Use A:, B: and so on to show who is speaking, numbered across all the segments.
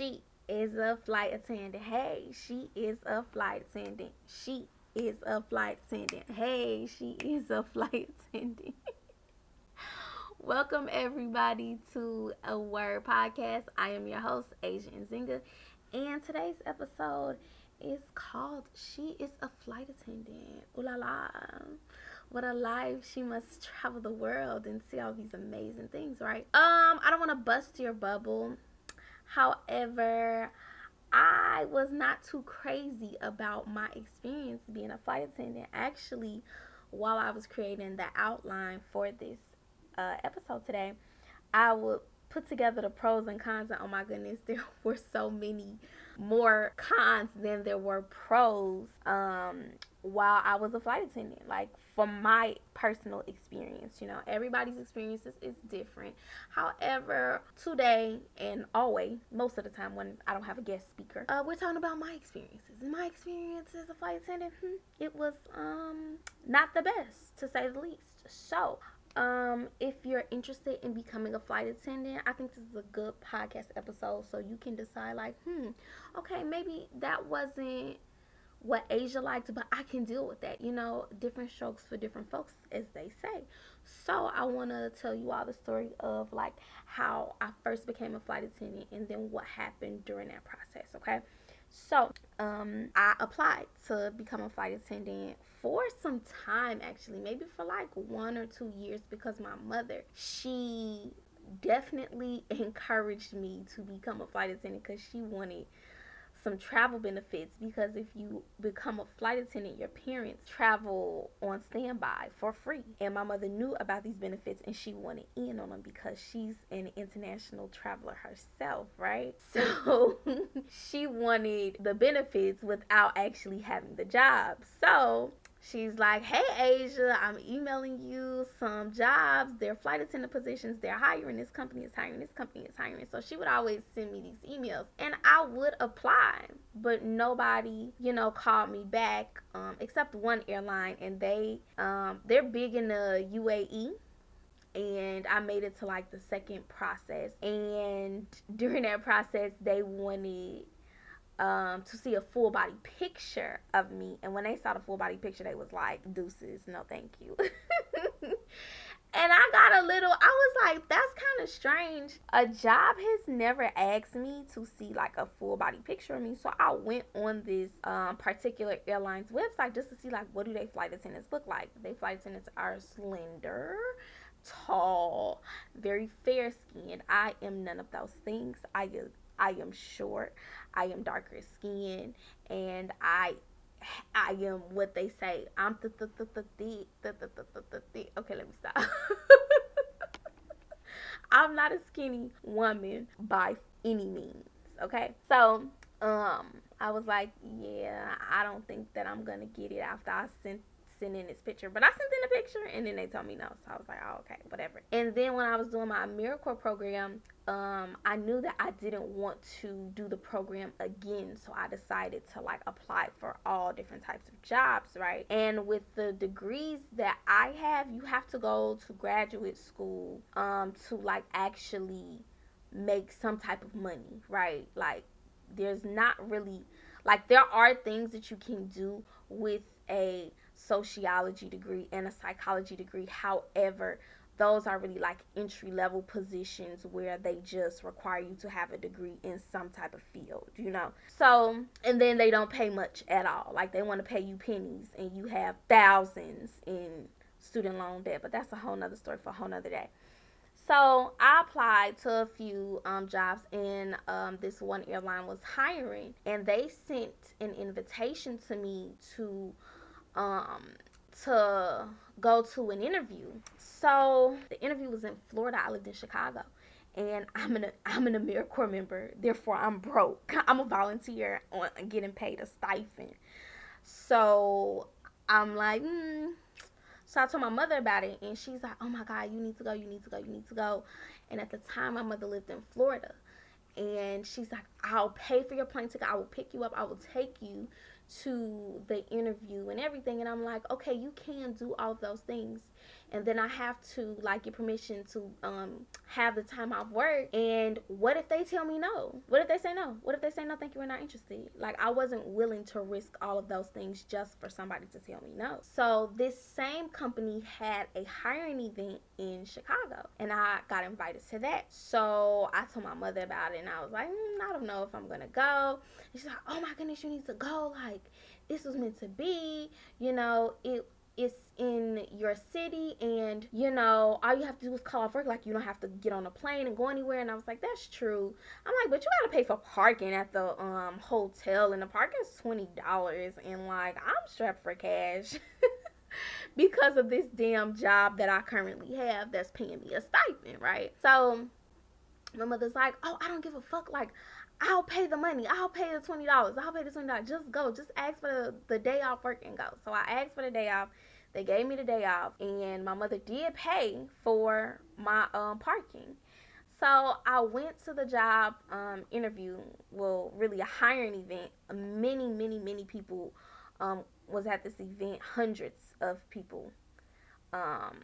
A: She is a flight attendant. Hey, she is a flight attendant. She is a flight attendant. Hey, she is a flight attendant. Welcome everybody to a word podcast. I am your host, Asia Nzinga, and today's episode is called She is a Flight Attendant. Ooh la la. What a life. She must travel the world and see all these amazing things, right? Um, I don't want to bust your bubble. However, I was not too crazy about my experience being a flight attendant. Actually, while I was creating the outline for this uh, episode today, I would put together the pros and cons, and oh my goodness, there were so many more cons than there were pros um, while I was a flight attendant. Like from my personal experience, you know, everybody's experiences is different. However, today and always, most of the time when I don't have a guest speaker, uh, we're talking about my experiences. My experience as a flight attendant, hmm, it was um, not the best to say the least. So um, if you're interested in becoming a flight attendant, I think this is a good podcast episode so you can decide like, hmm, okay, maybe that wasn't what Asia liked, but I can deal with that. You know, different strokes for different folks, as they say. So I want to tell you all the story of like how I first became a flight attendant and then what happened during that process. Okay. So, um, I applied to become a flight attendant for some time actually, maybe for like one or two years because my mother, she definitely encouraged me to become a flight attendant because she wanted some travel benefits because if you become a flight attendant, your parents travel on standby for free. And my mother knew about these benefits and she wanted in on them because she's an international traveler herself, right? So she wanted the benefits without actually having the job. So She's like, Hey Asia, I'm emailing you some jobs. They're flight attendant positions. They're hiring. This company is hiring. This company is hiring. So she would always send me these emails and I would apply, but nobody, you know, called me back um, except one airline and they, um, they're big in the UAE and I made it to like the second process. And during that process, they wanted um, to see a full body picture of me. And when they saw the full body picture, they was like, deuces, no thank you. and I got a little, I was like, that's kind of strange. A job has never asked me to see like a full body picture of me. So I went on this um, particular airline's website just to see like, what do they flight attendants look like? They flight attendants are slender tall, very fair skinned. I am none of those things. I I am short. I am darker skinned, and I I am what they say. I'm the the the the the the the the the. Okay, let me stop. I'm not a skinny woman by any means. Okay, so um, I was like, yeah, I don't think that I'm gonna get it after I sent send in this picture. But I sent in a picture and then they told me no. So I was like, oh, okay, whatever. And then when I was doing my Miracle program, um, I knew that I didn't want to do the program again. So I decided to like apply for all different types of jobs, right? And with the degrees that I have, you have to go to graduate school um, to like actually make some type of money, right? Like there's not really like there are things that you can do with a sociology degree and a psychology degree. However, those are really like entry level positions where they just require you to have a degree in some type of field, you know. So, and then they don't pay much at all. Like they want to pay you pennies and you have thousands in student loan debt, but that's a whole nother story for a whole nother day. So I applied to a few um, jobs, and um, this one airline was hiring, and they sent an invitation to me to um to go to an interview. So the interview was in Florida. I lived in Chicago. And I'm an I'm an AmeriCorps member, therefore I'm broke. I'm a volunteer on getting paid a stipend. So I'm like, mm. so I told my mother about it, and she's like, "Oh my God, you need to go, you need to go, you need to go." And at the time, my mother lived in Florida, and she's like, "I'll pay for your plane ticket. I will pick you up. I will take you to the interview and everything and I'm like, okay, you can do all those things and then I have to like get permission to um have the time off work. And what if they tell me no? What if they say no? What if they say no? Thank you, we're not interested. Like I wasn't willing to risk all of those things just for somebody to tell me no. So this same company had a hiring event in Chicago, and I got invited to that. So I told my mother about it, and I was like, mm, I don't know if I'm gonna go. And she's like, Oh my goodness, you need to go. Like this was meant to be. You know, it it's in your city and you know all you have to do is call off work like you don't have to get on a plane and go anywhere and i was like that's true i'm like but you gotta pay for parking at the um hotel and the parking's $20 and like i'm strapped for cash because of this damn job that i currently have that's paying me a stipend right so my mother's like oh i don't give a fuck like I'll pay the money. I'll pay the twenty dollars. I'll pay the twenty dollars. Just go. Just ask for the, the day off work and go. So I asked for the day off. They gave me the day off, and my mother did pay for my um, parking. So I went to the job um, interview. Well, really a hiring event. Many, many, many people um, was at this event. Hundreds of people um,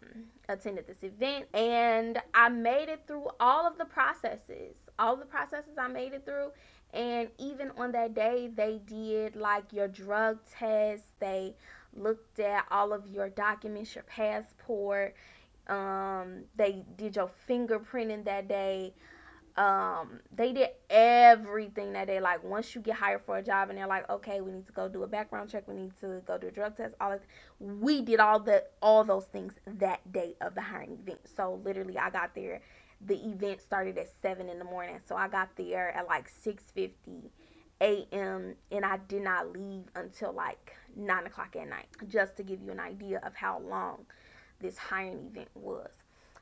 A: attended this event, and I made it through all of the processes. All the processes I made it through, and even on that day, they did like your drug test. They looked at all of your documents, your passport. Um, they did your fingerprinting that day. Um, they did everything that day. Like once you get hired for a job and they're like, okay, we need to go do a background check, we need to go do a drug test, all that. We did all the all those things that day of the hiring event. So literally, I got there. The event started at seven in the morning, so I got there at like six fifty a.m. and I did not leave until like nine o'clock at night, just to give you an idea of how long this hiring event was.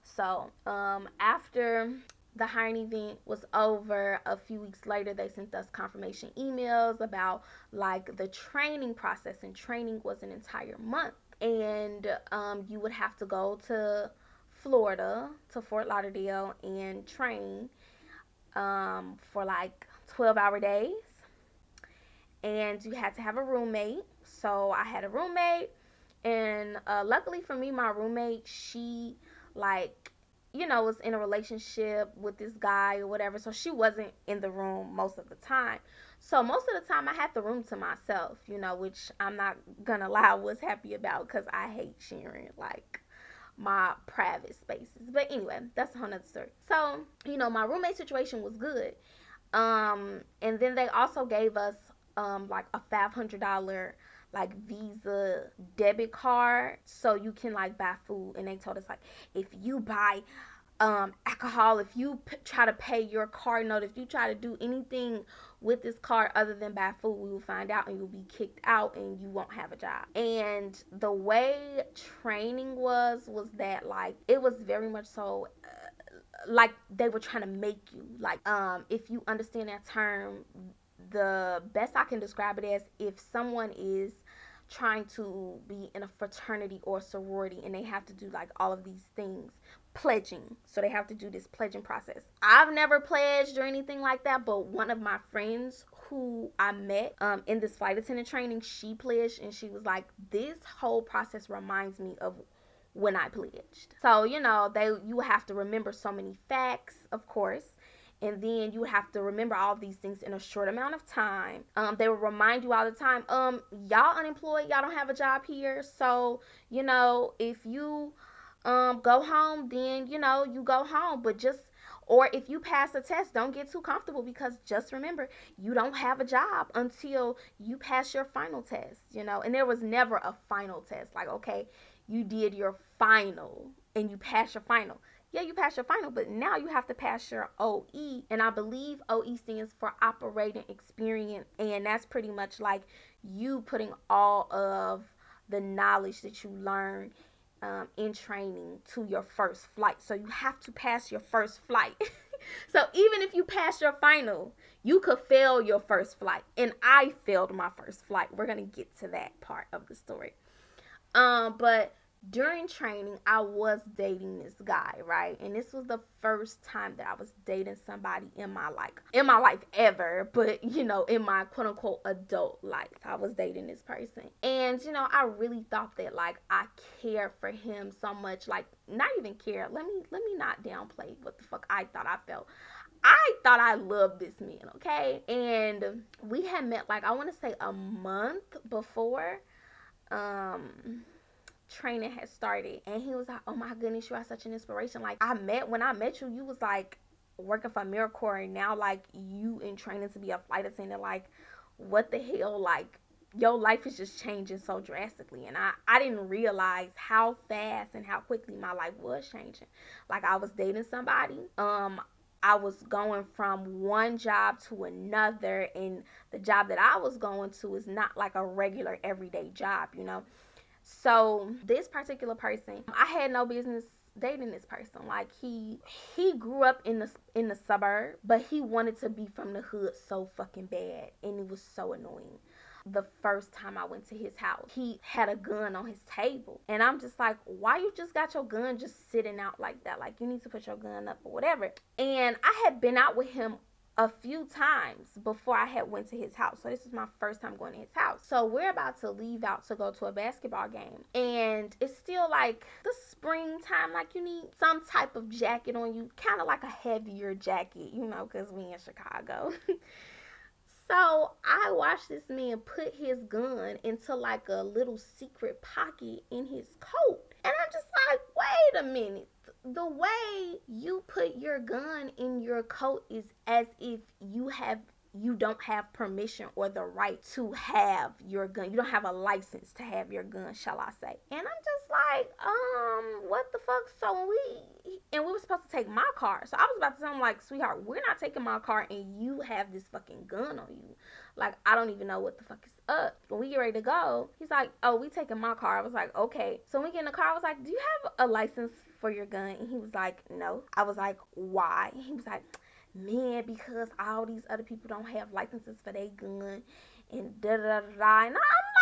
A: So, um, after the hiring event was over, a few weeks later, they sent us confirmation emails about like the training process, and training was an entire month. And um, you would have to go to Florida, to Fort Lauderdale, and train um, for like 12 hour days and you had to have a roommate. So I had a roommate, and uh, luckily for me, my roommate, she like, you know, was in a relationship with this guy or whatever. So she wasn't in the room most of the time. So most of the time, I had the room to myself, you know, which I'm not gonna lie, I was happy about because I hate sharing like my private spaces. But anyway, that's a whole nother story. So, you know, my roommate situation was good. Um, and then they also gave us um like a five hundred dollar like Visa debit card so you can like buy food. And they told us like if you buy um alcohol, if you p- try to pay your card note, if you try to do anything with this card other than buy food, we will find out and you'll be kicked out and you won't have a job. And the way training was was that like it was very much so. Uh, like they were trying to make you like um if you understand that term the best I can describe it as if someone is trying to be in a fraternity or sorority and they have to do like all of these things pledging. So they have to do this pledging process. I've never pledged or anything like that but one of my friends who i met um, in this flight attendant training she pledged and she was like this whole process reminds me of when i pledged. So you know they you have to remember so many facts of course and then you have to remember all these things in a short amount of time. Um, they will remind you all the time, um, y'all unemployed, y'all don't have a job here, so you know if you um go home, then you know you go home, but just or if you pass a test, don't get too comfortable because just remember, you don't have a job until you pass your final test, you know. And there was never a final test. Like, okay, you did your final and you passed your final yeah, you passed your final, but now you have to pass your OE. And I believe OE stands for operating experience. And that's pretty much like you putting all of the knowledge that you learn um, in training to your first flight. So you have to pass your first flight. so even if you pass your final, you could fail your first flight. And I failed my first flight. We're going to get to that part of the story. Um, but during training, I was dating this guy, right? And this was the first time that I was dating somebody in my life, in my life ever, but you know, in my quote unquote adult life, I was dating this person. And you know, I really thought that like I cared for him so much, like not even care. Let me let me not downplay what the fuck I thought I felt. I thought I loved this man, okay? And we had met like I want to say a month before um training had started and he was like oh my goodness you are such an inspiration. Like i met when i met you you was like working for AmeriCorps and now like you in training to be a flight attendant like what the hell like your life is just changing so drastically. And I, I didn't realize how fast and how quickly my life was changing. Like i was dating somebody um I was going from one job to another, and the job that I was going to is not like a regular everyday job, you know. So this particular person, I had no business dating this person. Like he he grew up in the in the suburb, but he wanted to be from the hood so fucking bad, and it was so annoying. The first time I went to his house, he had a gun on his table, and I'm just like, why you just got your gun just sitting out like that? Like you need to put your gun up or whatever. And I had been out with him a few times before I had went to his house. So this is my first time going to his house. So we're about to leave out to go to a basketball game. And it's still like the springtime, like you need some type of jacket on you, kind of like a heavier jacket, you know, because we in Chicago. so I watched this man put his gun into like a little secret pocket in his coat. And I'm just like, wait a minute the way you put your gun in your coat is as if you have you don't have permission or the right to have your gun. You don't have a license to have your gun, shall I say. And I'm just like, um, what the fuck? So we and we were supposed to take my car. So I was about to tell him like, sweetheart, we're not taking my car and you have this fucking gun on you. Like I don't even know what the fuck is up. When we get ready to go, he's like, Oh, we taking my car. I was like, Okay. So when we get in the car, I was like, Do you have a license for your gun? And he was like, No. I was like, Why? He was like, Man, because all these other people don't have licenses for their gun and da da da da. And I'm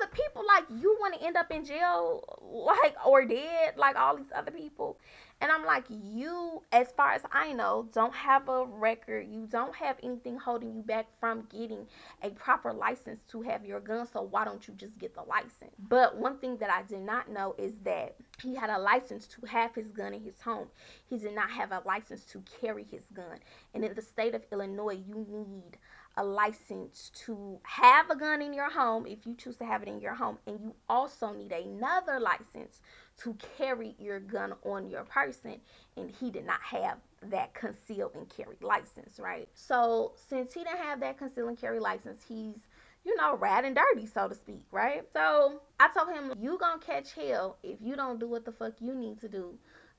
A: other people, like, you want to end up in jail, like, or dead, like all these other people. And I'm like, you, as far as I know, don't have a record. You don't have anything holding you back from getting a proper license to have your gun. So why don't you just get the license? But one thing that I did not know is that he had a license to have his gun in his home. He did not have a license to carry his gun. And in the state of Illinois, you need a license to have a gun in your home if you choose to have it in your home. And you also need another license to carry your gun on your person. And he did not have that conceal and carry license, right? So since he didn't have that conceal and carry license, he's you know, rad and dirty, so to speak, right? So I told him, you gonna catch hell if you don't do what the fuck you need to do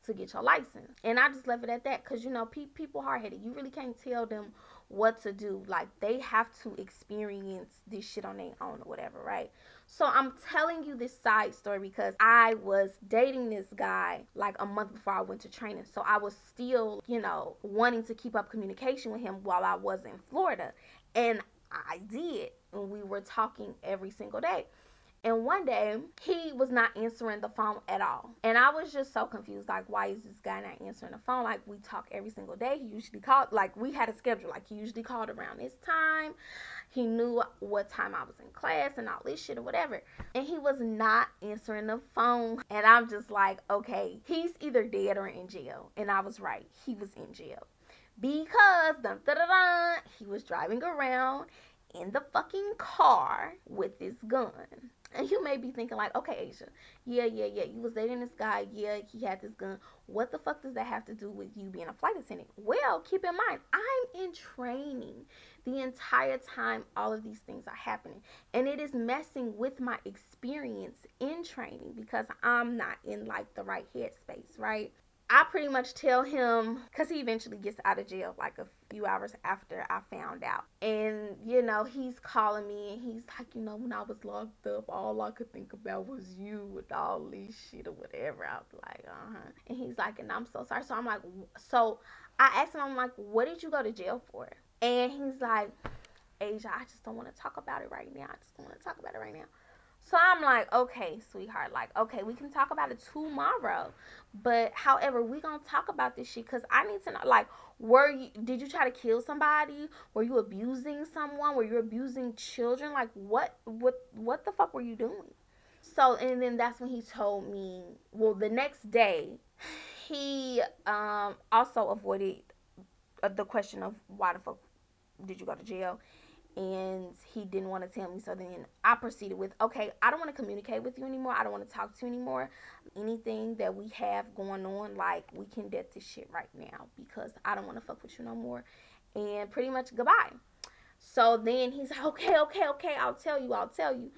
A: to get your license. And I just left it at that because, you know, pe- people hard headed. You really can't tell them what to do. Like they have to experience this shit on their own or whatever, right? So I'm telling you this side story because I was dating this guy like a month before I went to training. So I was still, you know, wanting to keep up communication with him while I was in Florida. And I did. And we were talking every single day. And one day, he was not answering the phone at all. And I was just so confused. Like, why is this guy not answering the phone? Like, we talk every single day. He usually called, like, we had a schedule. Like, he usually called around this time. He knew what time I was in class and all this shit or whatever. And he was not answering the phone. And I'm just like, okay, he's either dead or in jail. And I was right. He was in jail. Because, dun, dun, dun, dun, he was driving around in the fucking car with this gun. And you may be thinking like, okay, Asia, yeah, yeah, yeah, you was dating this guy, yeah, he had this gun. What the fuck does that have to do with you being a flight attendant? Well, keep in mind, I'm in training the entire time all of these things are happening. And it is messing with my experience in training because I'm not in like the right headspace, right? I pretty much tell him because he eventually gets out of jail like a few hours after I found out. And, you know, he's calling me and he's like, you know, when I was locked up, all I could think about was you with all this shit or whatever. I was like, uh huh. And he's like, and I'm so sorry. So I'm like, so I asked him, I'm like, what did you go to jail for? And he's like, Asia, I just don't want to talk about it right now. I just don't want to talk about it right now. So I'm like, okay, sweetheart, like, okay, we can talk about it tomorrow. But however, we gonna talk about this shit because I need to know, like, were you did you try to kill somebody? Were you abusing someone? Were you abusing children? Like, what what what the fuck were you doing? So and then that's when he told me. Well, the next day, he um also avoided uh, the question of why the fuck did you go to jail and he didn't want to tell me. So then I proceeded with, okay, I don't want to communicate with you anymore. I don't want to talk to you anymore. Anything that we have going on, like we can debt this shit right now because I don't want to fuck with you no more. And pretty much goodbye. So then he's like, okay, okay, okay, I'll tell you, I'll tell you.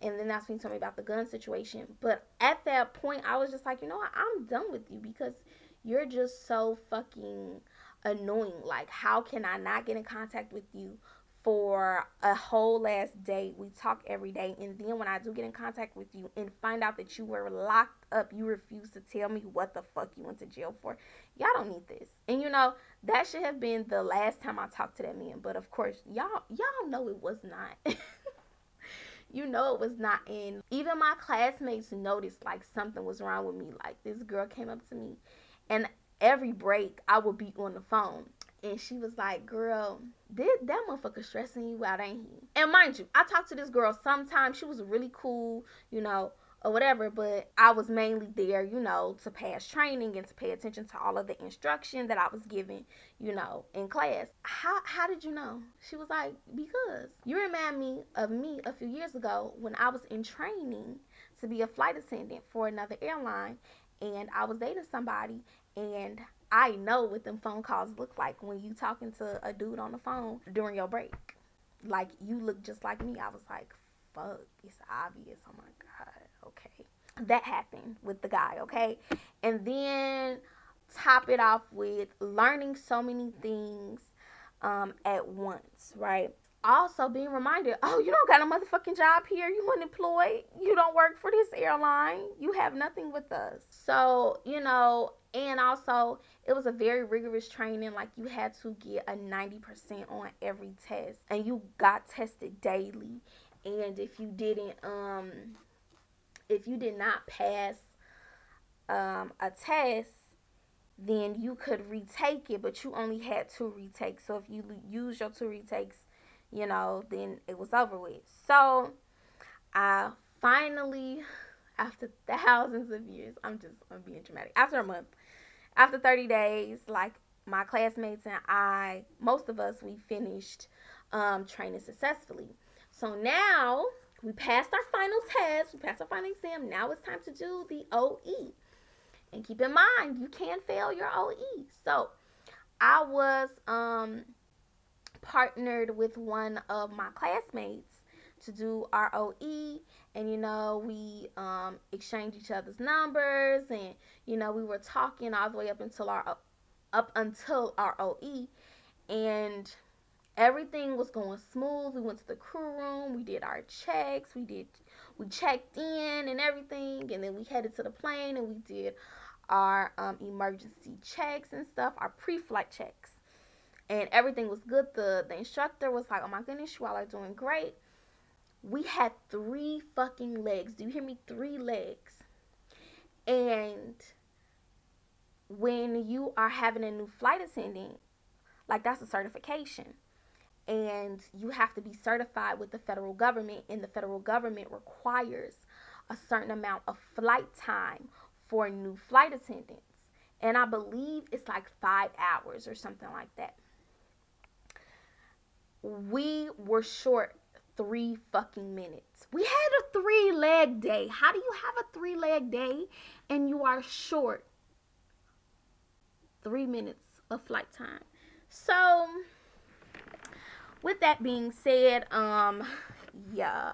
A: And then that's when he told me about the gun situation. But at that point, I was just like, you know what? I'm done with you because you're just so fucking annoying. Like, how can I not get in contact with you for a whole last day. We talk every day. And then when I do get in contact with you and find out that you were locked up, you refuse to tell me what the fuck you went to jail for. Y'all don't need this. And you know, that should have been the last time I talked to that man. But of course, y'all y'all know it was not. you know it was not and even my classmates noticed like something was wrong with me. Like this girl came up to me and every break I would be on the phone and she was like, "Girl, did that motherfucker stressing you out, ain't he?" And mind you, I talked to this girl sometimes. She was really cool, you know, or whatever. But I was mainly there, you know, to pass training and to pay attention to all of the instruction that I was given, you know, in class. How how did you know? She was like, "Because you remind me of me a few years ago when I was in training to be a flight attendant for another airline, and I was dating somebody." And I know what them phone calls look like when you talking to a dude on the phone during your break. Like you look just like me. I was like, fuck, it's obvious. Oh my god. Okay. That happened with the guy, okay? And then top it off with learning so many things um, at once, right? Also being reminded, oh, you don't got a motherfucking job here. You unemployed. You don't work for this airline. You have nothing with us. So, you know, and also it was a very rigorous training like you had to get a 90% on every test. And you got tested daily. And if you didn't um if you did not pass um a test then you could retake it but you only had two retakes. So if you use your two retakes you know then it was over with. So i finally after thousands of years i'm just i'm being dramatic. After a month after 30 days, like my classmates and I, most of us, we finished um, training successfully. So now we passed our final test, we passed our final exam. Now it's time to do the OE. And keep in mind, you can fail your OE. So I was um, partnered with one of my classmates to do our OE and you know we um exchanged each other's numbers and you know we were talking all the way up until our up until our OE and everything was going smooth. We went to the crew room, we did our checks, we did we checked in and everything and then we headed to the plane and we did our um, emergency checks and stuff, our pre-flight checks. And everything was good. The the instructor was like, "Oh my goodness, you all are doing great." We had three fucking legs. Do you hear me? Three legs. And when you are having a new flight attendant, like that's a certification. And you have to be certified with the federal government, and the federal government requires a certain amount of flight time for new flight attendants. And I believe it's like five hours or something like that. We were short three fucking minutes. We had a three leg day. How do you have a three leg day and you are short three minutes of flight time? So, with that being said, um, yeah,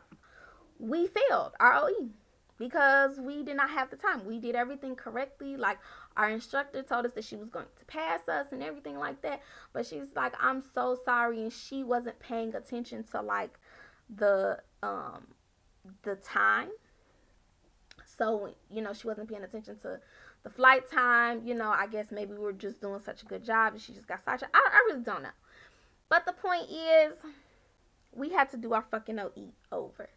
A: we failed our OE because we did not have the time. We did everything correctly. Like our instructor told us that she was going to pass us and everything like that. But she's like, I'm so sorry. And she wasn't paying attention to like the um the time. So, you know, she wasn't paying attention to the flight time. You know, I guess maybe we were just doing such a good job and she just got sidetracked. I, I really don't know. But the point is, we had to do our fucking OE over.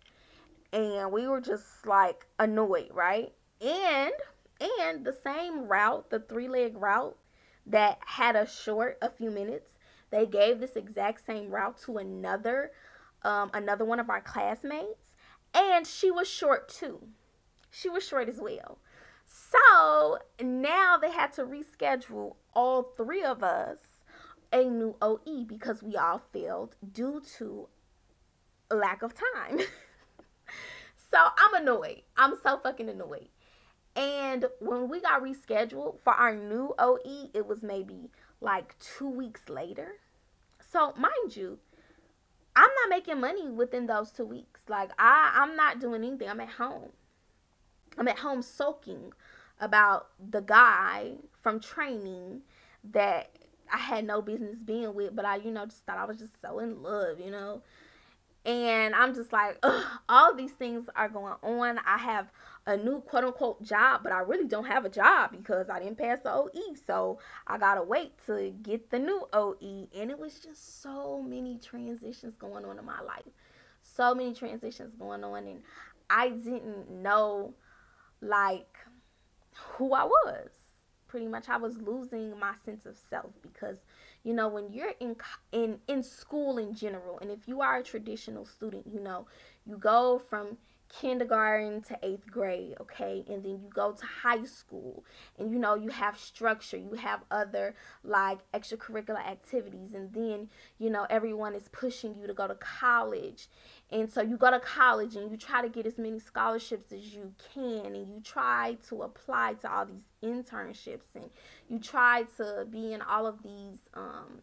A: and we were just like annoyed, right? And and the same route, the three leg route that had us short a few minutes, they gave this exact same route to another um, another one of our classmates, and she was short too. She was short as well. So now they had to reschedule all three of us a new OE because we all failed due to lack of time. so I'm annoyed. I'm so fucking annoyed. And when we got rescheduled for our new OE, it was maybe like two weeks later. So mind you, I'm not making money within those two weeks. Like I, I'm not doing anything. I'm at home. I'm at home soaking about the guy from training that I had no business being with, but I, you know, just thought I was just so in love, you know. And I'm just like, all these things are going on. I have a new quote unquote job, but I really don't have a job because I didn't pass the OE. So I gotta wait to get the new OE. And it was just so many transitions going on in my life. So many transitions going on. And I didn't know like who I was pretty much I was losing my sense of self because you know when you're in in in school in general and if you are a traditional student you know you go from kindergarten to eighth grade, okay? And then you go to high school and you know, you have structure, you have other like extracurricular activities, and then you know, everyone is pushing you to go to college. And so you go to college and you try to get as many scholarships as you can, and you try to apply to all these internships, and you try to be in all of these um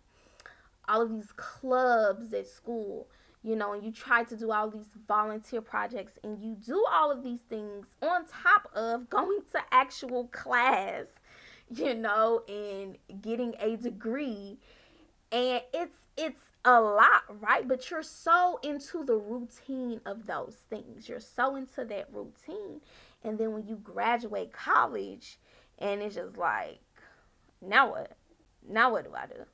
A: all of these clubs at school you know, and you try to do all these volunteer projects and you do all of these things on top of going to actual class, you know, and getting a degree. And it's it's a lot, right? But you're so into the routine of those things. You're so into that routine. And then when you graduate college and it's just like, now what? Now what do I do?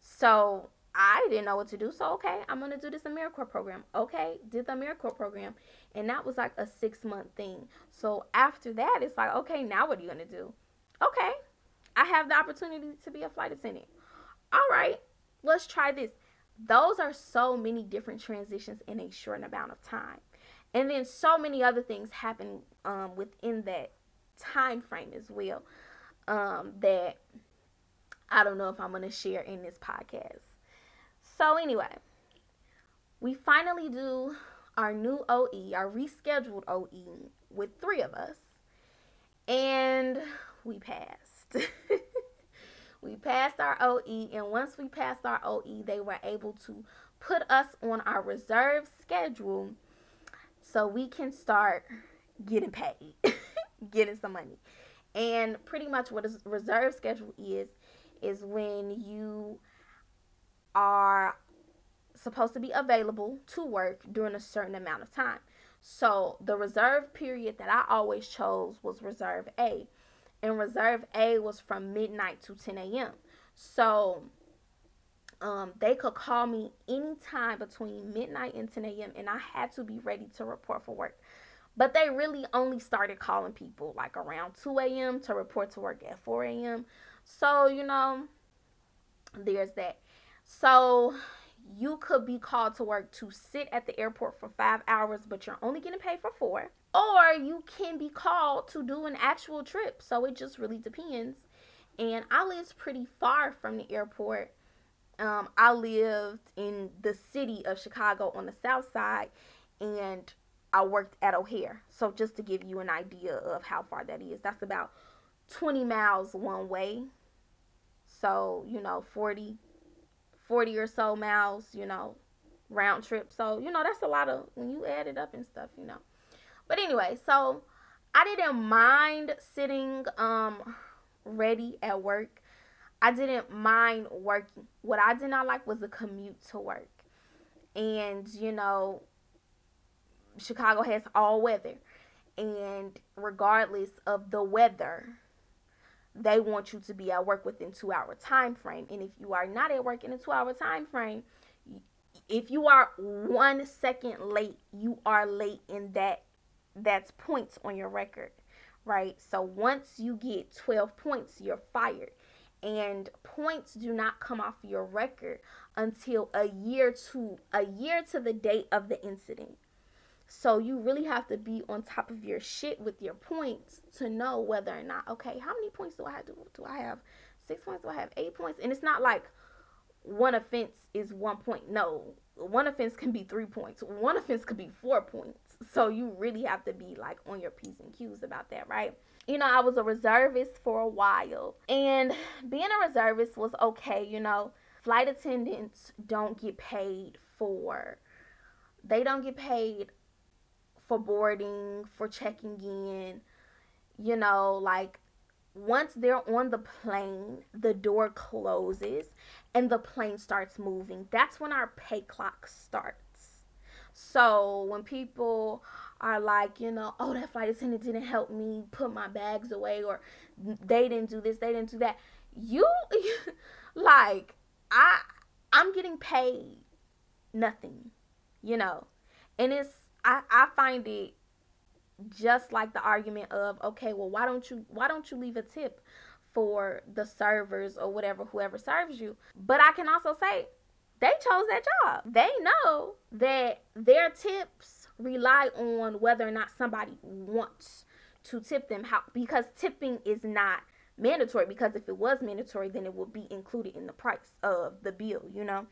A: So I didn't know what to do. So, okay, I'm going to do this AmeriCorps program. Okay, did the AmeriCorps program. And that was like a six month thing. So, after that, it's like, okay, now what are you going to do? Okay, I have the opportunity to be a flight attendant. All right, let's try this. Those are so many different transitions in a short amount of time. And then so many other things happen um, within that time frame as well um, that I don't know if I'm going to share in this podcast. So, anyway, we finally do our new OE, our rescheduled OE with three of us, and we passed. we passed our OE, and once we passed our OE, they were able to put us on our reserve schedule so we can start getting paid, getting some money. And pretty much what a reserve schedule is is when you are supposed to be available to work during a certain amount of time. So the reserve period that I always chose was reserve A. And reserve A was from midnight to 10 a.m. So um, they could call me anytime between midnight and 10 a.m. and I had to be ready to report for work. But they really only started calling people like around 2 a.m. to report to work at 4 a.m. So, you know, there's that. So you could be called to work to sit at the airport for five hours, but you're only getting paid for four. Or you can be called to do an actual trip. So it just really depends. And I lived pretty far from the airport. Um, I lived in the city of Chicago on the south side, and I worked at O'Hare. So just to give you an idea of how far that is, that's about 20 miles one way. So, you know, 40 40 or so miles, you know, round trip. So, you know, that's a lot of when you add it up and stuff, you know. But anyway, so I didn't mind sitting um ready at work. I didn't mind working. What I did not like was the commute to work. And, you know, Chicago has all weather. And regardless of the weather, they want you to be at work within two hour time frame and if you are not at work in a two hour time frame if you are one second late, you are late in that that's points on your record, right? So once you get 12 points, you're fired. And points do not come off your record until a year to a year to the date of the incident. So you really have to be on top of your shit with your points to know whether or not, okay, how many points do I have? Do, do I have six points? Do I have eight points? And it's not like one offense is one point. No, one offense can be three points. One offense could be four points. So you really have to be like on your P's and Q's about that, right? You know, I was a reservist for a while. And being a reservist was okay, you know. Flight attendants don't get paid for they don't get paid for boarding, for checking in. You know, like once they're on the plane, the door closes and the plane starts moving. That's when our pay clock starts. So when people are like, you know, oh, that flight attendant didn't help me put my bags away, or they didn't do this, they didn't do that. You, like, I, I'm getting paid nothing, you know, and it's I, I find it just like the argument of okay well why don't you why don't you leave a tip for the servers or whatever whoever serves you? But i can also say they chose that job. They know that their tips rely on whether or not somebody wants to tip them. How because tipping is not mandatory because if it was mandatory then it would be included in the price of the bill you know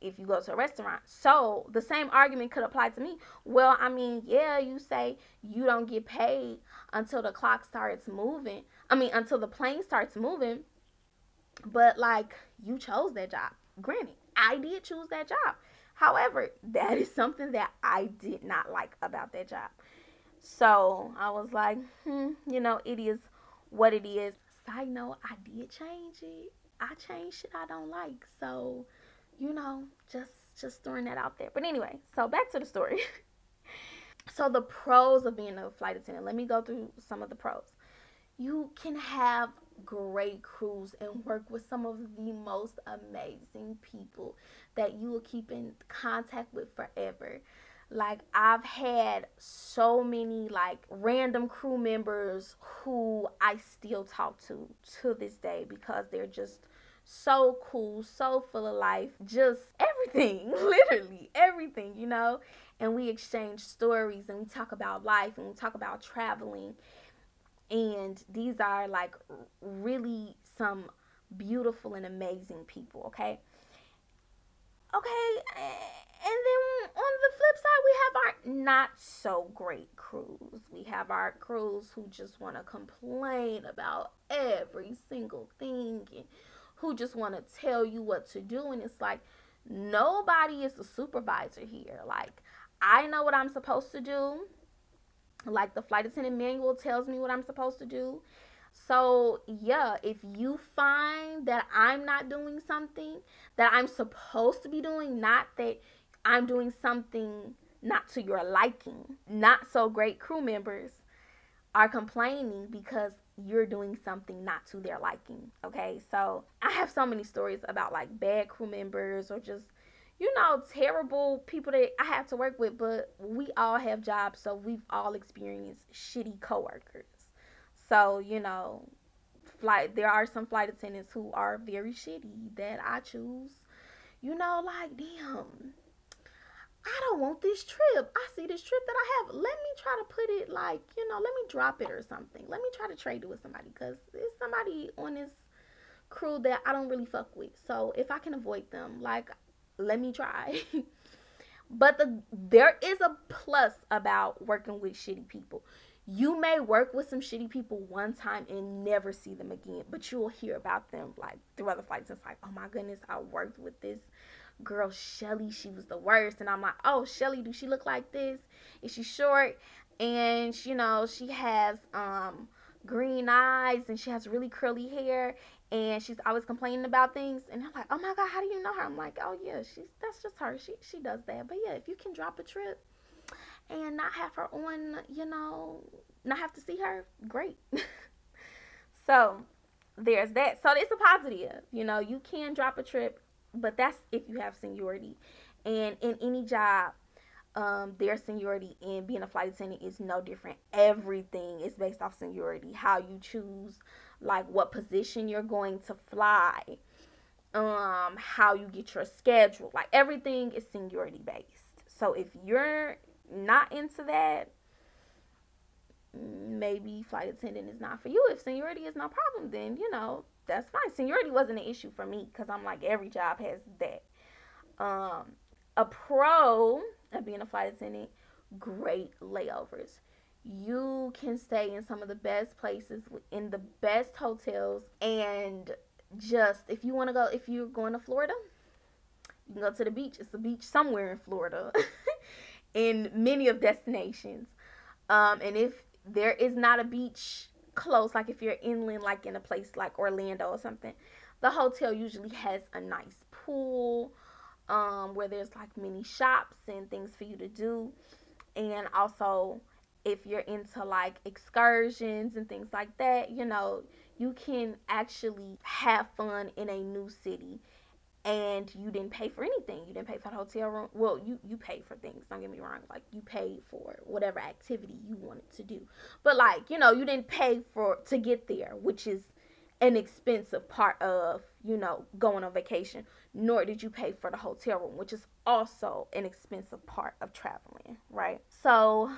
A: if you go to a restaurant. So the same argument could apply to me. Well, I mean, yeah, you say you don't get paid until the clock starts moving. I mean, until the plane starts moving. But like you chose that job. Granted, I did choose that job. However, that is something that I did not like about that job. So I was like, hmm, you know, it is what it is. Side note, I did change it. I changed shit I don't like. So you know, just just throwing that out there. But anyway, so back to the story. so the pros of being a flight attendant. Let me go through some of the pros. You can have great crews and work with some of the most amazing people that you will keep in contact with forever. Like I've had so many like random crew members who I still talk to to this day because they're just so cool, so full of life, just everything, literally everything, you know. And we exchange stories and we talk about life and we talk about traveling. And these are like really some beautiful and amazing people, okay? Okay, and then on the flip side, we have our not so great crews. We have our crews who just want to complain about every single thing and who just want to tell you what to do. And it's like, nobody is the supervisor here. Like, I know what I'm supposed to do. Like, the flight attendant manual tells me what I'm supposed to do. So, yeah, if you find that I'm not doing something that I'm supposed to be doing, not that I'm doing something not to your liking, not so great crew members are complaining because you're doing something not to their liking. Okay, so I have so many stories about like bad crew members or just you know terrible people that I have to work with, but we all have jobs, so we've all experienced shitty coworkers. So you know, flight there are some flight attendants who are very shitty that I choose. You know, like damn I don't want this trip. I see this trip that I have. Let me try to put it like, you know, let me drop it or something. Let me try to trade it with somebody because it's somebody on this crew that I don't really fuck with. So if I can avoid them, like, let me try. but the there is a plus about working with shitty people. You may work with some shitty people one time and never see them again, but you'll hear about them like through other flights. It's like, oh my goodness, I worked with this girl Shelly, she was the worst. And I'm like, oh, Shelly, do she look like this? Is she short? And you know, she has um green eyes and she has really curly hair and she's always complaining about things and I'm like, Oh my god, how do you know her? I'm like, Oh yeah, she's that's just her. She she does that. But yeah, if you can drop a trip and not have her on, you know, not have to see her, great. so there's that. So it's a positive. You know, you can drop a trip but that's if you have seniority. And in any job, um, their seniority in being a flight attendant is no different. Everything is based off seniority. How you choose, like what position you're going to fly, um, how you get your schedule. Like everything is seniority based. So if you're not into that, maybe flight attendant is not for you. If seniority is no problem, then you know that's fine. Seniority wasn't an issue for me because I'm like every job has that. Um, a pro of being a flight attendant, great layovers. You can stay in some of the best places in the best hotels and just if you want to go if you're going to Florida, you can go to the beach. It's a beach somewhere in Florida. in many of destinations. Um, and if there is not a beach close, like if you're inland, like in a place like Orlando or something, the hotel usually has a nice pool um, where there's like many shops and things for you to do. And also, if you're into like excursions and things like that, you know, you can actually have fun in a new city and you didn't pay for anything. You didn't pay for the hotel room. Well, you you paid for things. Don't get me wrong. Like you paid for whatever activity you wanted to do. But like, you know, you didn't pay for to get there, which is an expensive part of, you know, going on vacation. Nor did you pay for the hotel room, which is also an expensive part of traveling, right? So,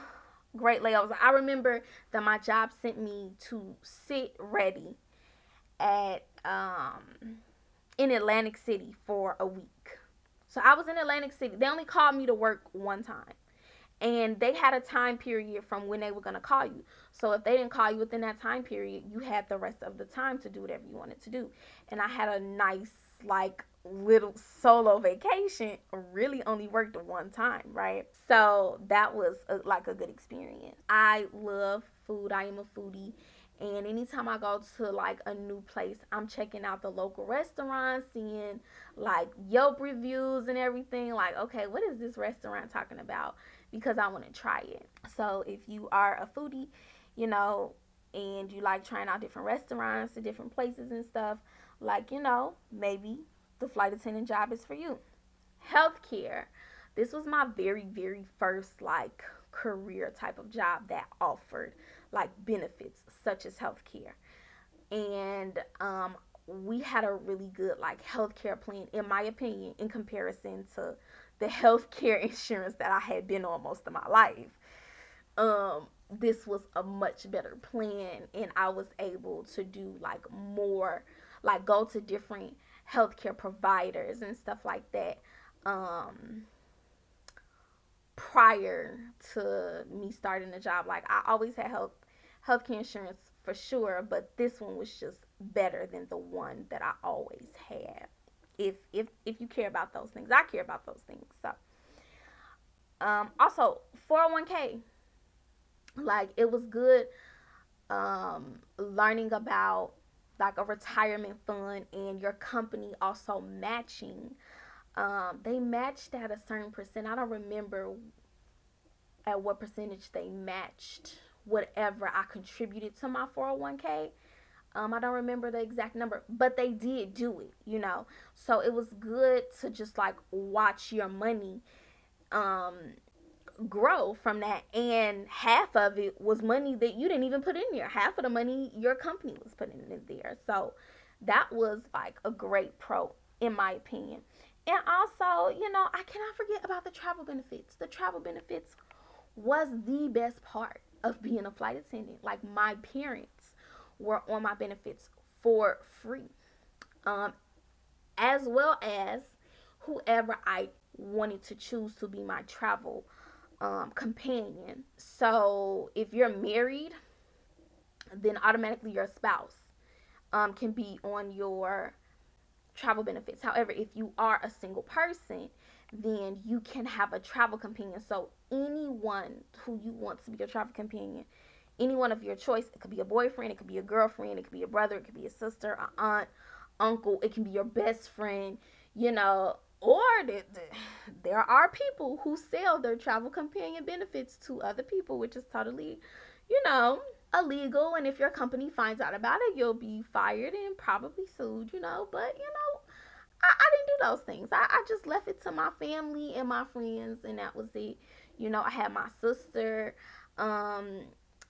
A: great layovers. I remember that my job sent me to sit ready at um in Atlantic City for a week. So I was in Atlantic City. They only called me to work one time. And they had a time period from when they were going to call you. So if they didn't call you within that time period, you had the rest of the time to do whatever you wanted to do. And I had a nice, like, little solo vacation. Really only worked one time, right? So that was a, like a good experience. I love food. I am a foodie. And anytime I go to like a new place, I'm checking out the local restaurants, seeing like Yelp reviews and everything. Like, okay, what is this restaurant talking about? Because I want to try it. So if you are a foodie, you know, and you like trying out different restaurants and different places and stuff, like, you know, maybe the flight attendant job is for you. Healthcare. This was my very, very first like career type of job that offered like benefits such as healthcare. And um, we had a really good like healthcare plan, in my opinion, in comparison to the healthcare insurance that I had been on most of my life. Um, this was a much better plan, and I was able to do like more, like go to different healthcare providers and stuff like that. Um, prior to me starting the job. Like I always had health healthcare insurance for sure, but this one was just better than the one that I always had. If if if you care about those things, I care about those things. So um also 401k like it was good um learning about like a retirement fund and your company also matching um, they matched at a certain percent. I don't remember at what percentage they matched whatever I contributed to my 401k. Um, I don't remember the exact number, but they did do it, you know. So it was good to just like watch your money um grow from that and half of it was money that you didn't even put in there. Half of the money your company was putting in there. So that was like a great pro in my opinion. And also, you know, I cannot forget about the travel benefits. The travel benefits was the best part of being a flight attendant. Like my parents were on my benefits for free. Um, as well as whoever I wanted to choose to be my travel um, companion. So if you're married, then automatically your spouse um, can be on your travel benefits. However, if you are a single person, then you can have a travel companion. So anyone who you want to be your travel companion, anyone of your choice, it could be a boyfriend, it could be a girlfriend, it could be a brother, it could be a sister, an aunt, uncle, it can be your best friend, you know, or the, the, there are people who sell their travel companion benefits to other people, which is totally, you know, illegal. And if your company finds out about it, you'll be fired and probably sued, you know. But, you know, I, I didn't do those things. I, I just left it to my family and my friends, and that was it. You know, I had my sister um,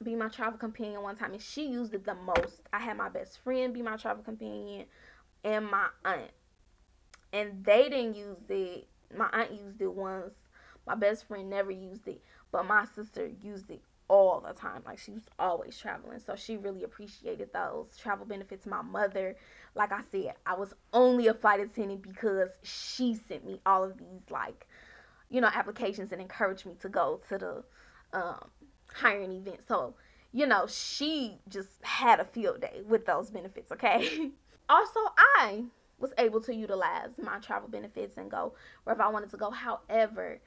A: be my travel companion one time, and she used it the most. I had my best friend be my travel companion, and my aunt, and they didn't use it. My aunt used it once. My best friend never used it, but my sister used it all the time. Like she was always traveling. So she really appreciated those travel benefits. My mother, like I said, I was only a flight attendant because she sent me all of these like, you know, applications and encouraged me to go to the um, hiring event. So, you know, she just had a field day with those benefits, okay? also, I was able to utilize my travel benefits and go wherever I wanted to go. However,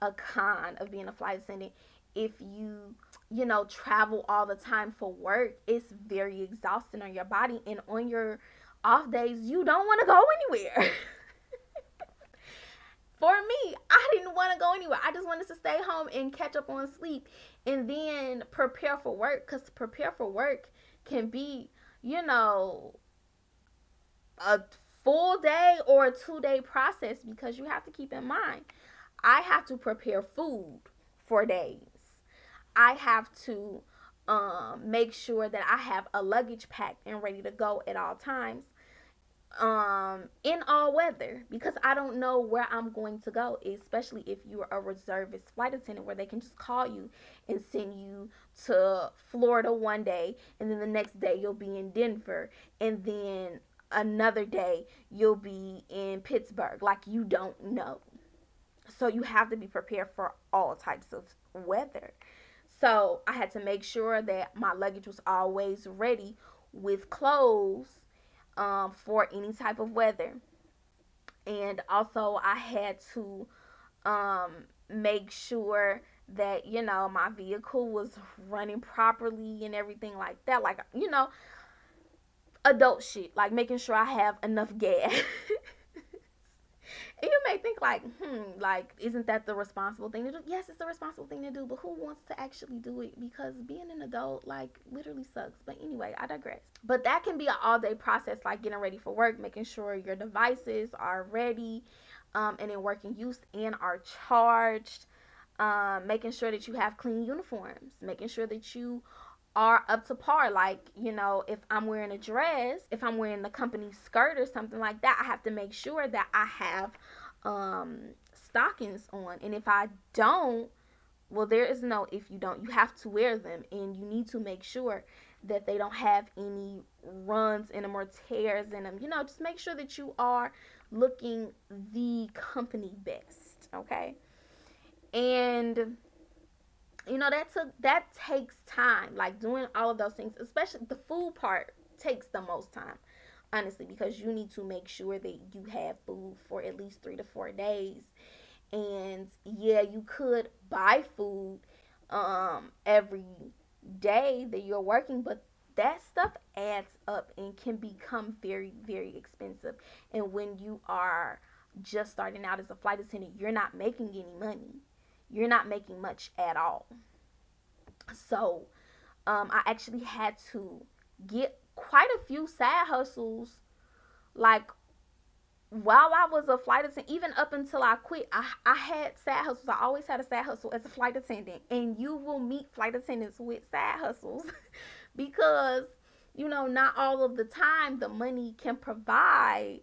A: a con of being a flight attendant if you you know travel all the time for work it's very exhausting on your body and on your off days you don't want to go anywhere for me i didn't want to go anywhere. I just wanted to stay home and catch up on sleep and then prepare for work because prepare for work can be you know a full day or a two day process because you have to keep in mind i have to prepare food for days. I have to um, make sure that I have a luggage packed and ready to go at all times um in all weather because I don't know where I'm going to go, especially if you're a reservist flight attendant where they can just call you and send you to Florida one day and then the next day you'll be in Denver and then another day you'll be in Pittsburgh like you don't know. So you have to be prepared for all types of weather. So I had to make sure that my luggage was always ready with clothes um, for any type of weather. And also, I had to um, make sure that, you know, my vehicle was running properly and everything like that. Like, you know, adult shit, like making sure I have enough gas. And you may think like, hmm, like, isn't that the responsible thing to do? Yes, it's the responsible thing to do, but who wants to actually do it? Because being an adult, like, literally sucks. But anyway, I digress. But that can be an all day process, like getting ready for work, making sure your devices are ready um, and in working use and are charged. Um, making sure that you have clean uniforms, making sure that you are up to par. Like, you know, if I'm wearing a dress, if I'm wearing the company skirt or something like that, I have to make sure that I have um, stockings on. And if I don't, well, there is no if you don't. You have to wear them and you need to make sure that they don't have any runs in them or tears in them. You know, just make sure that you are looking the company best, okay? And you know that took that takes time like doing all of those things especially the food part takes the most time honestly because you need to make sure that you have food for at least three to four days. And yeah you could buy food um every day that you're working but that stuff adds up and can become very very expensive. And when you are just starting out as a flight attendant you're not making any money you're not making much at all. So, um, I actually had to get quite a few side hustles, like while I was a flight attendant, even up until I quit, I, I had side hustles. I always had a side hustle as a flight attendant, and you will meet flight attendants with side hustles because you know not all of the time the money can provide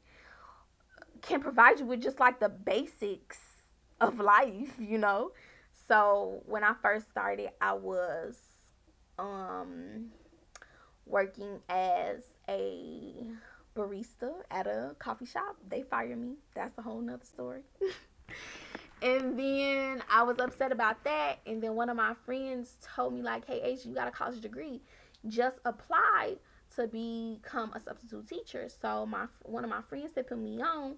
A: can provide you with just like the basics of life, you know. So when I first started, I was um working as a barista at a coffee shop. They fired me. That's a whole nother story. and then I was upset about that. And then one of my friends told me, like, hey, Asia, you got a college degree. Just apply to become a substitute teacher. So my one of my friends that put me on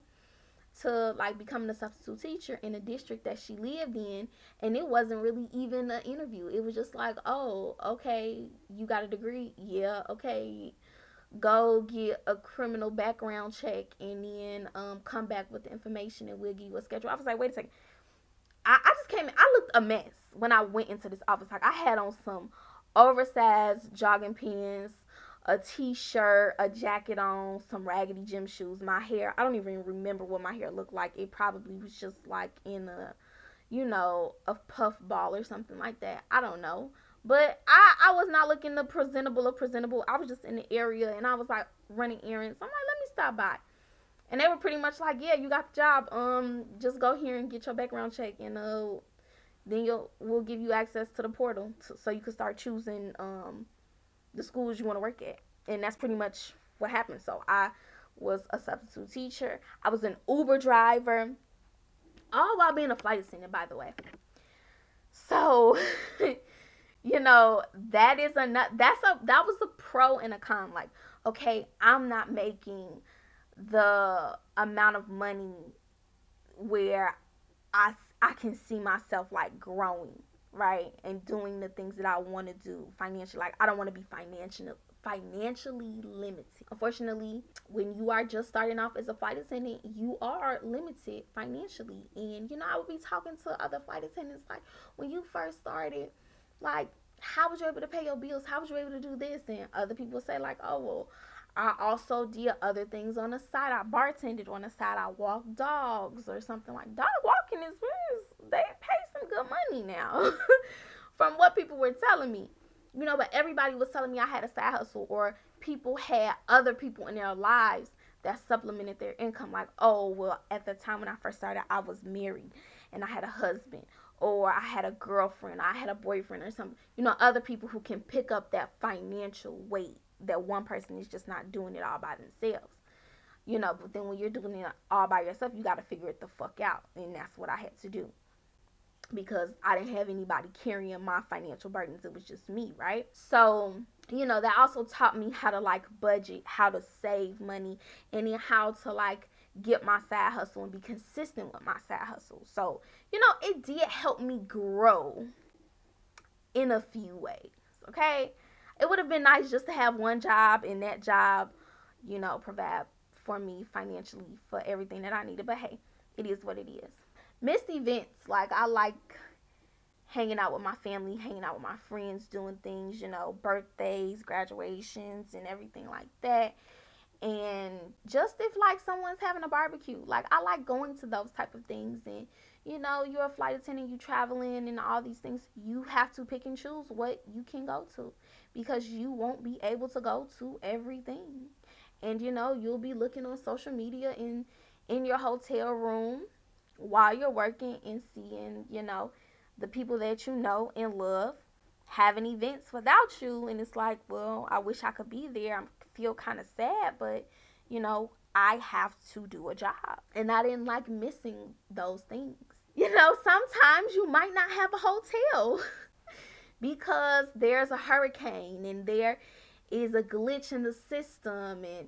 A: to like becoming a substitute teacher in a district that she lived in and it wasn't really even an interview. It was just like oh okay you got a degree? Yeah okay go get a criminal background check and then um come back with the information and we'll give you a schedule. I was like wait a second. I, I just came in i looked a mess when i went into this office. Like i had on some oversized jogging pants a t-shirt, a jacket on, some raggedy gym shoes. My hair, I don't even remember what my hair looked like. It probably was just like in a, you know, a puff ball or something like that. I don't know. But I, I was not looking the presentable or presentable. I was just in the area and I was like running errands. I'm like, let me stop by. And they were pretty much like, yeah, you got the job. Um, just go here and get your background check and uh, then you'll we'll give you access to the portal to, so you can start choosing um the schools you want to work at. And that's pretty much what happened. So I was a substitute teacher. I was an Uber driver, all while being a flight attendant, by the way. So, you know, that is a that's a that was a pro and a con. Like, okay, I'm not making the amount of money where I I can see myself like growing right? And doing the things that I want to do financially. Like I don't want to be financially financially limited. Unfortunately, when you are just starting off as a flight attendant, you are limited financially. And you know, I would be talking to other flight attendants like when you first started, like how was you able to pay your bills? How was you able to do this? And other people say like, oh well, I also did other things on the side. I bartended on the side. I walked dogs or something like dog walking is some good money now from what people were telling me. You know, but everybody was telling me I had a side hustle or people had other people in their lives that supplemented their income. Like, oh, well, at the time when I first started, I was married and I had a husband or I had a girlfriend, I had a boyfriend or something. You know, other people who can pick up that financial weight that one person is just not doing it all by themselves. You know, but then when you're doing it all by yourself, you got to figure it the fuck out. And that's what I had to do because I didn't have anybody carrying my financial burdens. It was just me, right? So, you know, that also taught me how to like budget, how to save money, and then how to like get my side hustle and be consistent with my side hustle. So, you know, it did help me grow in a few ways, okay? It would have been nice just to have one job and that job, you know, provide for me financially for everything that I needed. But hey, it is what it is missed events. Like I like hanging out with my family, hanging out with my friends, doing things, you know, birthdays, graduations, and everything like that. And just if like someone's having a barbecue, like I like going to those type of things. And you know, you're a flight attendant, you traveling, and all these things. You have to pick and choose what you can go to because you won't be able to go to everything. And you know, you'll be looking on social media in in your hotel room while you're working and seeing, you know, the people that you know and love having events without you and it's like, well, I wish I could be there. I feel kind of sad, but you know, I have to do a job. And I didn't like missing those things. You know, sometimes you might not have a hotel because there's a hurricane and there is a glitch in the system and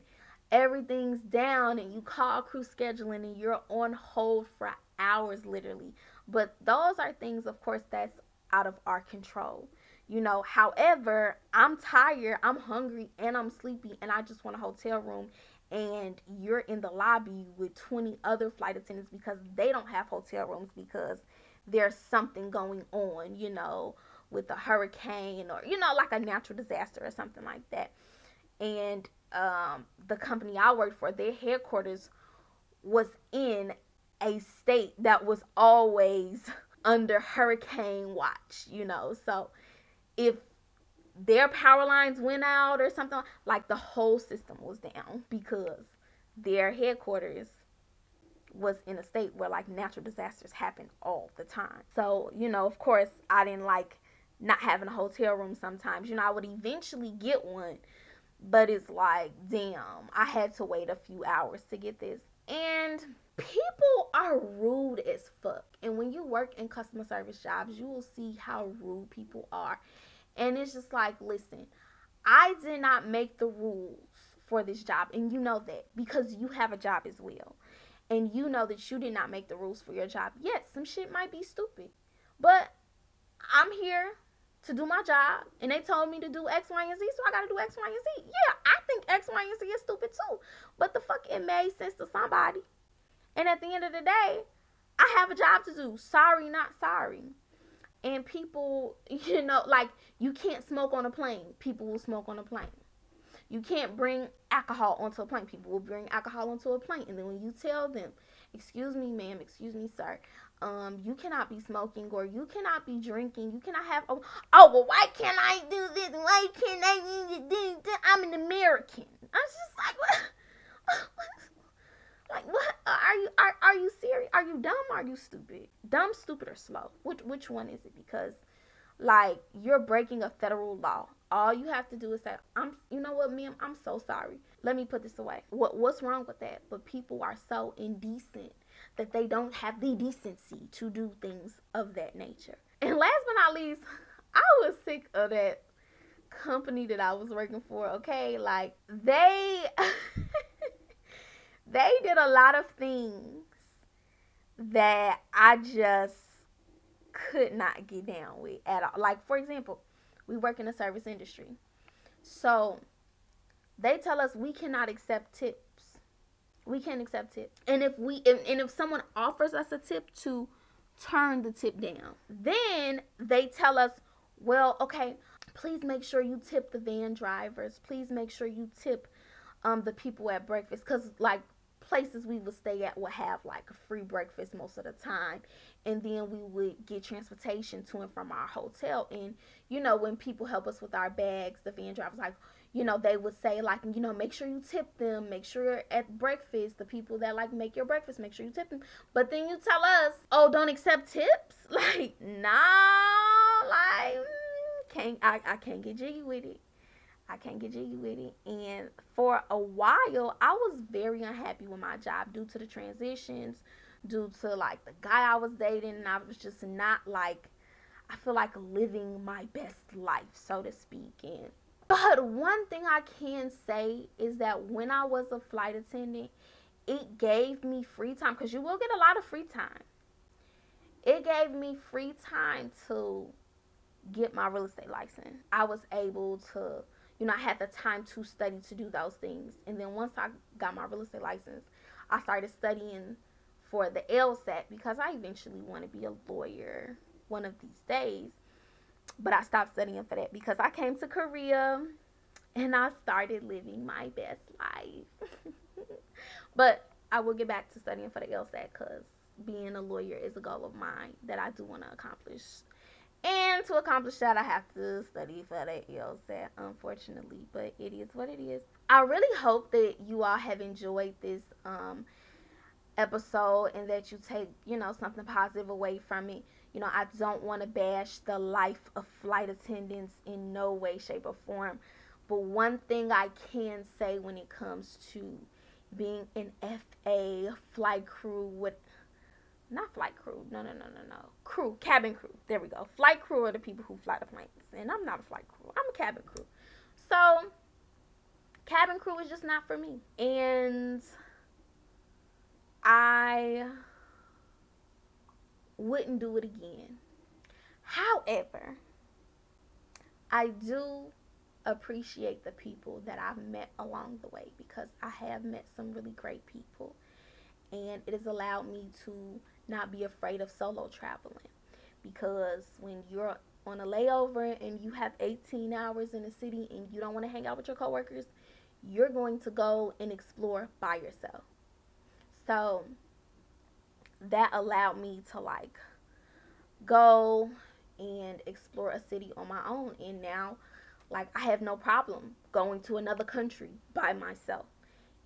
A: everything's down and you call crew scheduling and you're on hold for hours literally. But those are things, of course, that's out of our control. You know, however, I'm tired, I'm hungry, and I'm sleepy, and I just want a hotel room. And you're in the lobby with 20 other flight attendants because they don't have hotel rooms because there's something going on, you know, with a hurricane or, you know, like a natural disaster or something like that. And um, the company I worked for, their headquarters was in a state that was always under hurricane watch, you know. So if their power lines went out or something, like the whole system was down because their headquarters was in a state where like natural disasters happen all the time. So, you know, of course, I didn't like not having a hotel room sometimes. You know, I would eventually get one but it's like, damn, I had to wait a few hours to get this. And people are rude as fuck. And when you work in customer service jobs, you will see how rude people are. And it's just like, listen, I did not make the rules for this job. And you know that because you have a job as well. And you know that you did not make the rules for your job. Yes, some shit might be stupid. But I'm here to do my job and they told me to do X, Y, and Z, so I gotta do X, Y, and Z. Yeah, I think X, Y, and Z is stupid too. But the fuck it made sense to somebody. And at the end of the day, I have a job to do. Sorry, not sorry. And people, you know, like you can't smoke on a plane. People will smoke on a plane. You can't bring alcohol onto a plane. People will bring alcohol onto a plane, and then when you tell them, "Excuse me, ma'am. Excuse me, sir. Um, you cannot be smoking or you cannot be drinking. You cannot have. Oh, oh well, why can't I do this? Why can't I do this? I'm an American. I was just like, what? like what? Are you are, are you serious? Are you dumb? Are you stupid? Dumb, stupid, or slow? Which which one is it? Because like you're breaking a federal law. All you have to do is say, "I'm." You know what, ma'am? I'm so sorry. Let me put this away. What What's wrong with that? But people are so indecent that they don't have the decency to do things of that nature. And last but not least, I was sick of that company that I was working for. Okay, like they they did a lot of things that I just could not get down with at all. Like, for example, we work in the service industry. So they tell us we cannot accept tips. We can't accept tips. And if we and, and if someone offers us a tip to turn the tip down, then they tell us, well, okay, please make sure you tip the van drivers. Please make sure you tip um the people at breakfast because like places we would stay at would have like a free breakfast most of the time and then we would get transportation to and from our hotel and you know when people help us with our bags the van drivers like you know they would say like you know make sure you tip them make sure at breakfast the people that like make your breakfast make sure you tip them but then you tell us oh don't accept tips like no, like mm, can't I, I can't get jiggy with it I can't get jiggy with it. And for a while, I was very unhappy with my job due to the transitions, due to like the guy I was dating, and I was just not like, I feel like living my best life, so to speak. And but one thing I can say is that when I was a flight attendant, it gave me free time because you will get a lot of free time. It gave me free time to get my real estate license. I was able to you know, I had the time to study to do those things. And then once I got my real estate license, I started studying for the LSAT because I eventually want to be a lawyer one of these days. But I stopped studying for that because I came to Korea and I started living my best life. but I will get back to studying for the LSAT because being a lawyer is a goal of mine that I do want to accomplish and to accomplish that, I have to study for the LSAT, unfortunately. But it is what it is. I really hope that you all have enjoyed this um, episode and that you take, you know, something positive away from it. You know, I don't want to bash the life of flight attendants in no way, shape, or form. But one thing I can say when it comes to being an FA flight crew with not flight crew. No, no, no, no, no. Crew, cabin crew. There we go. Flight crew are the people who fly the planes. And I'm not a flight crew. I'm a cabin crew. So, cabin crew is just not for me. And I wouldn't do it again. However, I do appreciate the people that I've met along the way because I have met some really great people and it has allowed me to not be afraid of solo traveling because when you're on a layover and you have 18 hours in a city and you don't want to hang out with your coworkers, you're going to go and explore by yourself. So that allowed me to like go and explore a city on my own and now like I have no problem going to another country by myself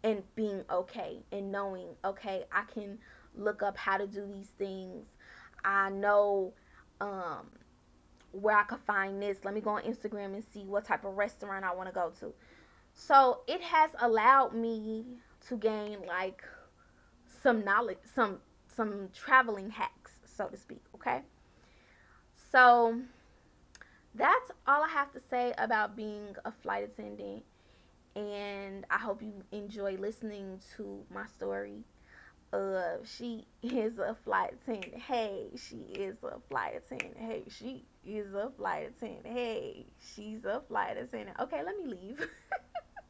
A: and being okay and knowing okay I can look up how to do these things. I know um, where I could find this. Let me go on Instagram and see what type of restaurant I want to go to. So it has allowed me to gain like some knowledge, some some traveling hacks, so to speak. Okay. So that's all I have to say about being a flight attendant. And I hope you enjoy listening to my story uh she is a flight attendant. Hey, she is a flight attendant. Hey, she is a flight attendant. Hey, she's a flight attendant. Okay, let me leave.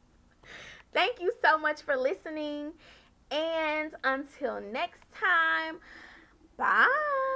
A: Thank you so much for listening. And until next time, bye.